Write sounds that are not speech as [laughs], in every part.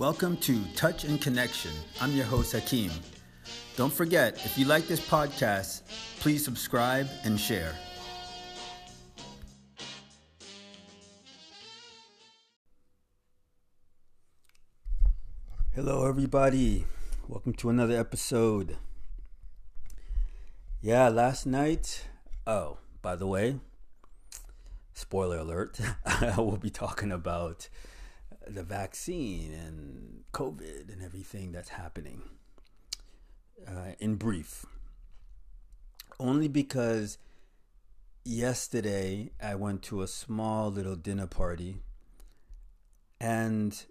Welcome to Touch and Connection. I'm your host, Hakeem. Don't forget, if you like this podcast, please subscribe and share. Hello, everybody. Welcome to another episode. Yeah, last night. Oh, by the way, spoiler alert, [laughs] I will be talking about the vaccine and COVID and everything that's happening uh, in brief. Only because yesterday I went to a small little dinner party and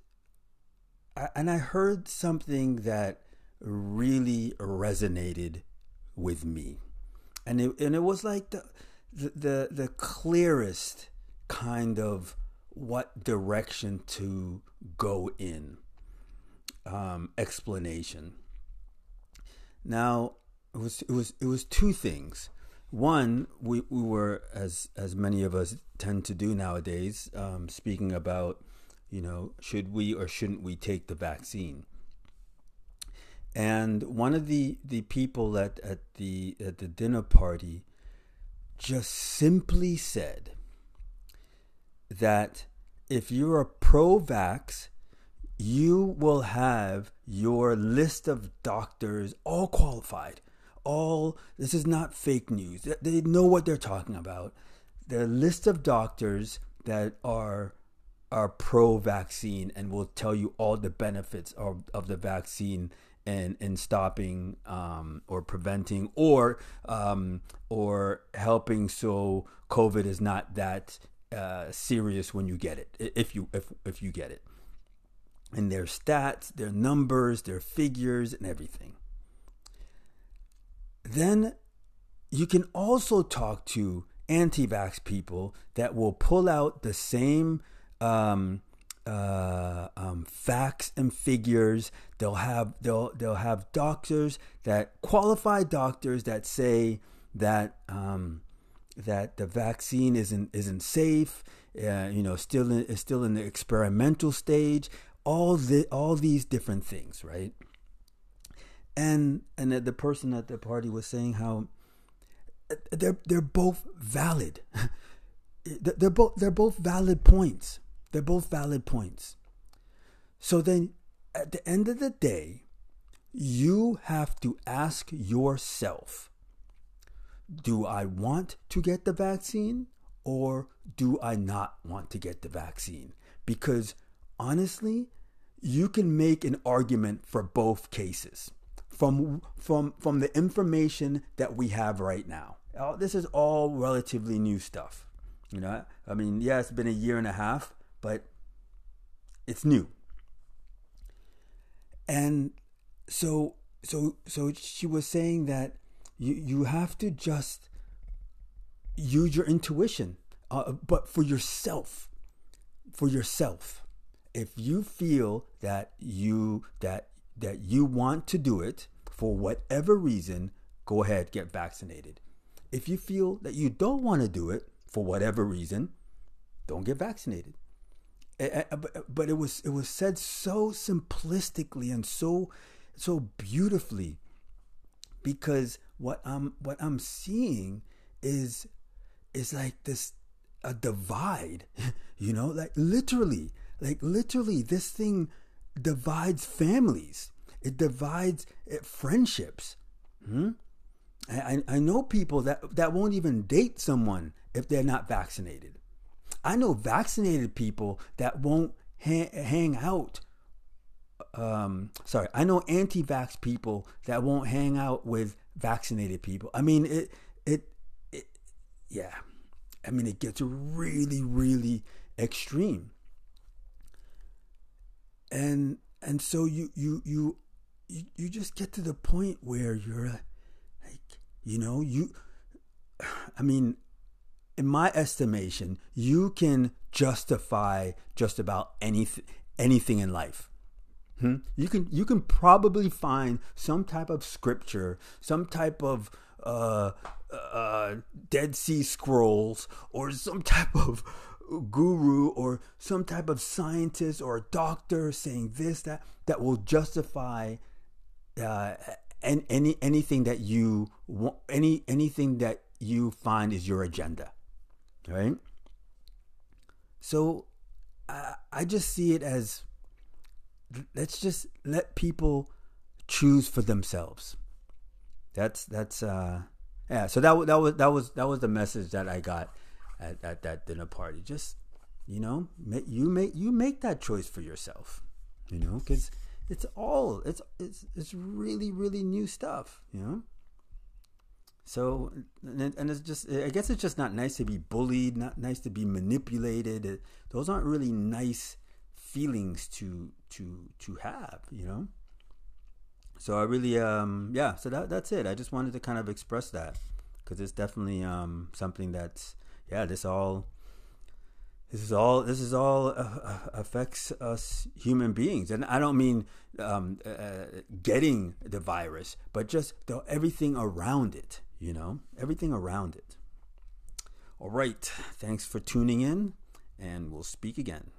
I, and I heard something that really resonated with me. And it, and it was like the, the, the, the clearest kind of what direction to go in um, explanation. Now it was it was it was two things. One, we, we were as as many of us tend to do nowadays, um, speaking about you know should we or shouldn't we take the vaccine. And one of the, the people at, at the at the dinner party just simply said that if you're a pro vax, you will have your list of doctors all qualified. All this is not fake news. They know what they're talking about. Their list of doctors that are are pro vaccine and will tell you all the benefits of, of the vaccine and in stopping um, or preventing or um, or helping so COVID is not that uh, serious when you get it if you if if you get it and their stats their numbers their figures and everything then you can also talk to anti-vax people that will pull out the same um, uh, um, facts and figures. They'll have they'll they'll have doctors that qualified doctors that say that um, that the vaccine isn't isn't safe. Uh, you know, still in, is still in the experimental stage. All the all these different things, right? And and the person at the party was saying how uh, they're they're both valid. [laughs] they're both they're both valid points. They're both valid points. So then, at the end of the day, you have to ask yourself do I want to get the vaccine or do I not want to get the vaccine? Because honestly, you can make an argument for both cases from from from the information that we have right now. This is all relatively new stuff. You know, I mean, yeah, it's been a year and a half, but it's new. And so so so she was saying that you you have to just use your intuition, uh, but for yourself, for yourself. If you feel that you that that you want to do it for whatever reason, go ahead get vaccinated. If you feel that you don't want to do it for whatever reason, don't get vaccinated. But it was it was said so simplistically and so so beautifully because what I'm what I'm seeing is is like this a divide, [laughs] you know, like literally, like literally, this thing divides families. It divides it, friendships. Hmm? I, I know people that, that won't even date someone if they're not vaccinated. I know vaccinated people that won't ha- hang out um, sorry, I know anti-vax people that won't hang out with vaccinated people. I mean, it, it, it, yeah. I mean, it gets really, really extreme. And and so you you you you, you just get to the point where you're like, you know, you. [sighs] I mean, in my estimation, you can justify just about anything anything in life Hmm? You can you can probably find some type of scripture, some type of uh, uh, Dead Sea Scrolls, or some type of guru or some type of scientist or doctor saying this that that will justify uh, any anything that you want any anything that you find is your agenda right so I, I just see it as let's just let people choose for themselves. That's that's uh yeah so that that was that was that was the message that i got at, at that dinner party. Just you know make, you make you make that choice for yourself you know because it's all it's it's it's really really new stuff you know? So and, and it's just i guess it's just not nice to be bullied not nice to be manipulated. Those aren't really nice feelings to to to have you know? So i really um yeah so that that's it. I just wanted to kind of express that because it's definitely um something that's yeah this all this is all this is all uh, uh, affects us human beings. And i don't mean um, uh, getting the virus but just the, everything around it you know? Everything around it. All right. Thanks for tuning in and we'll speak again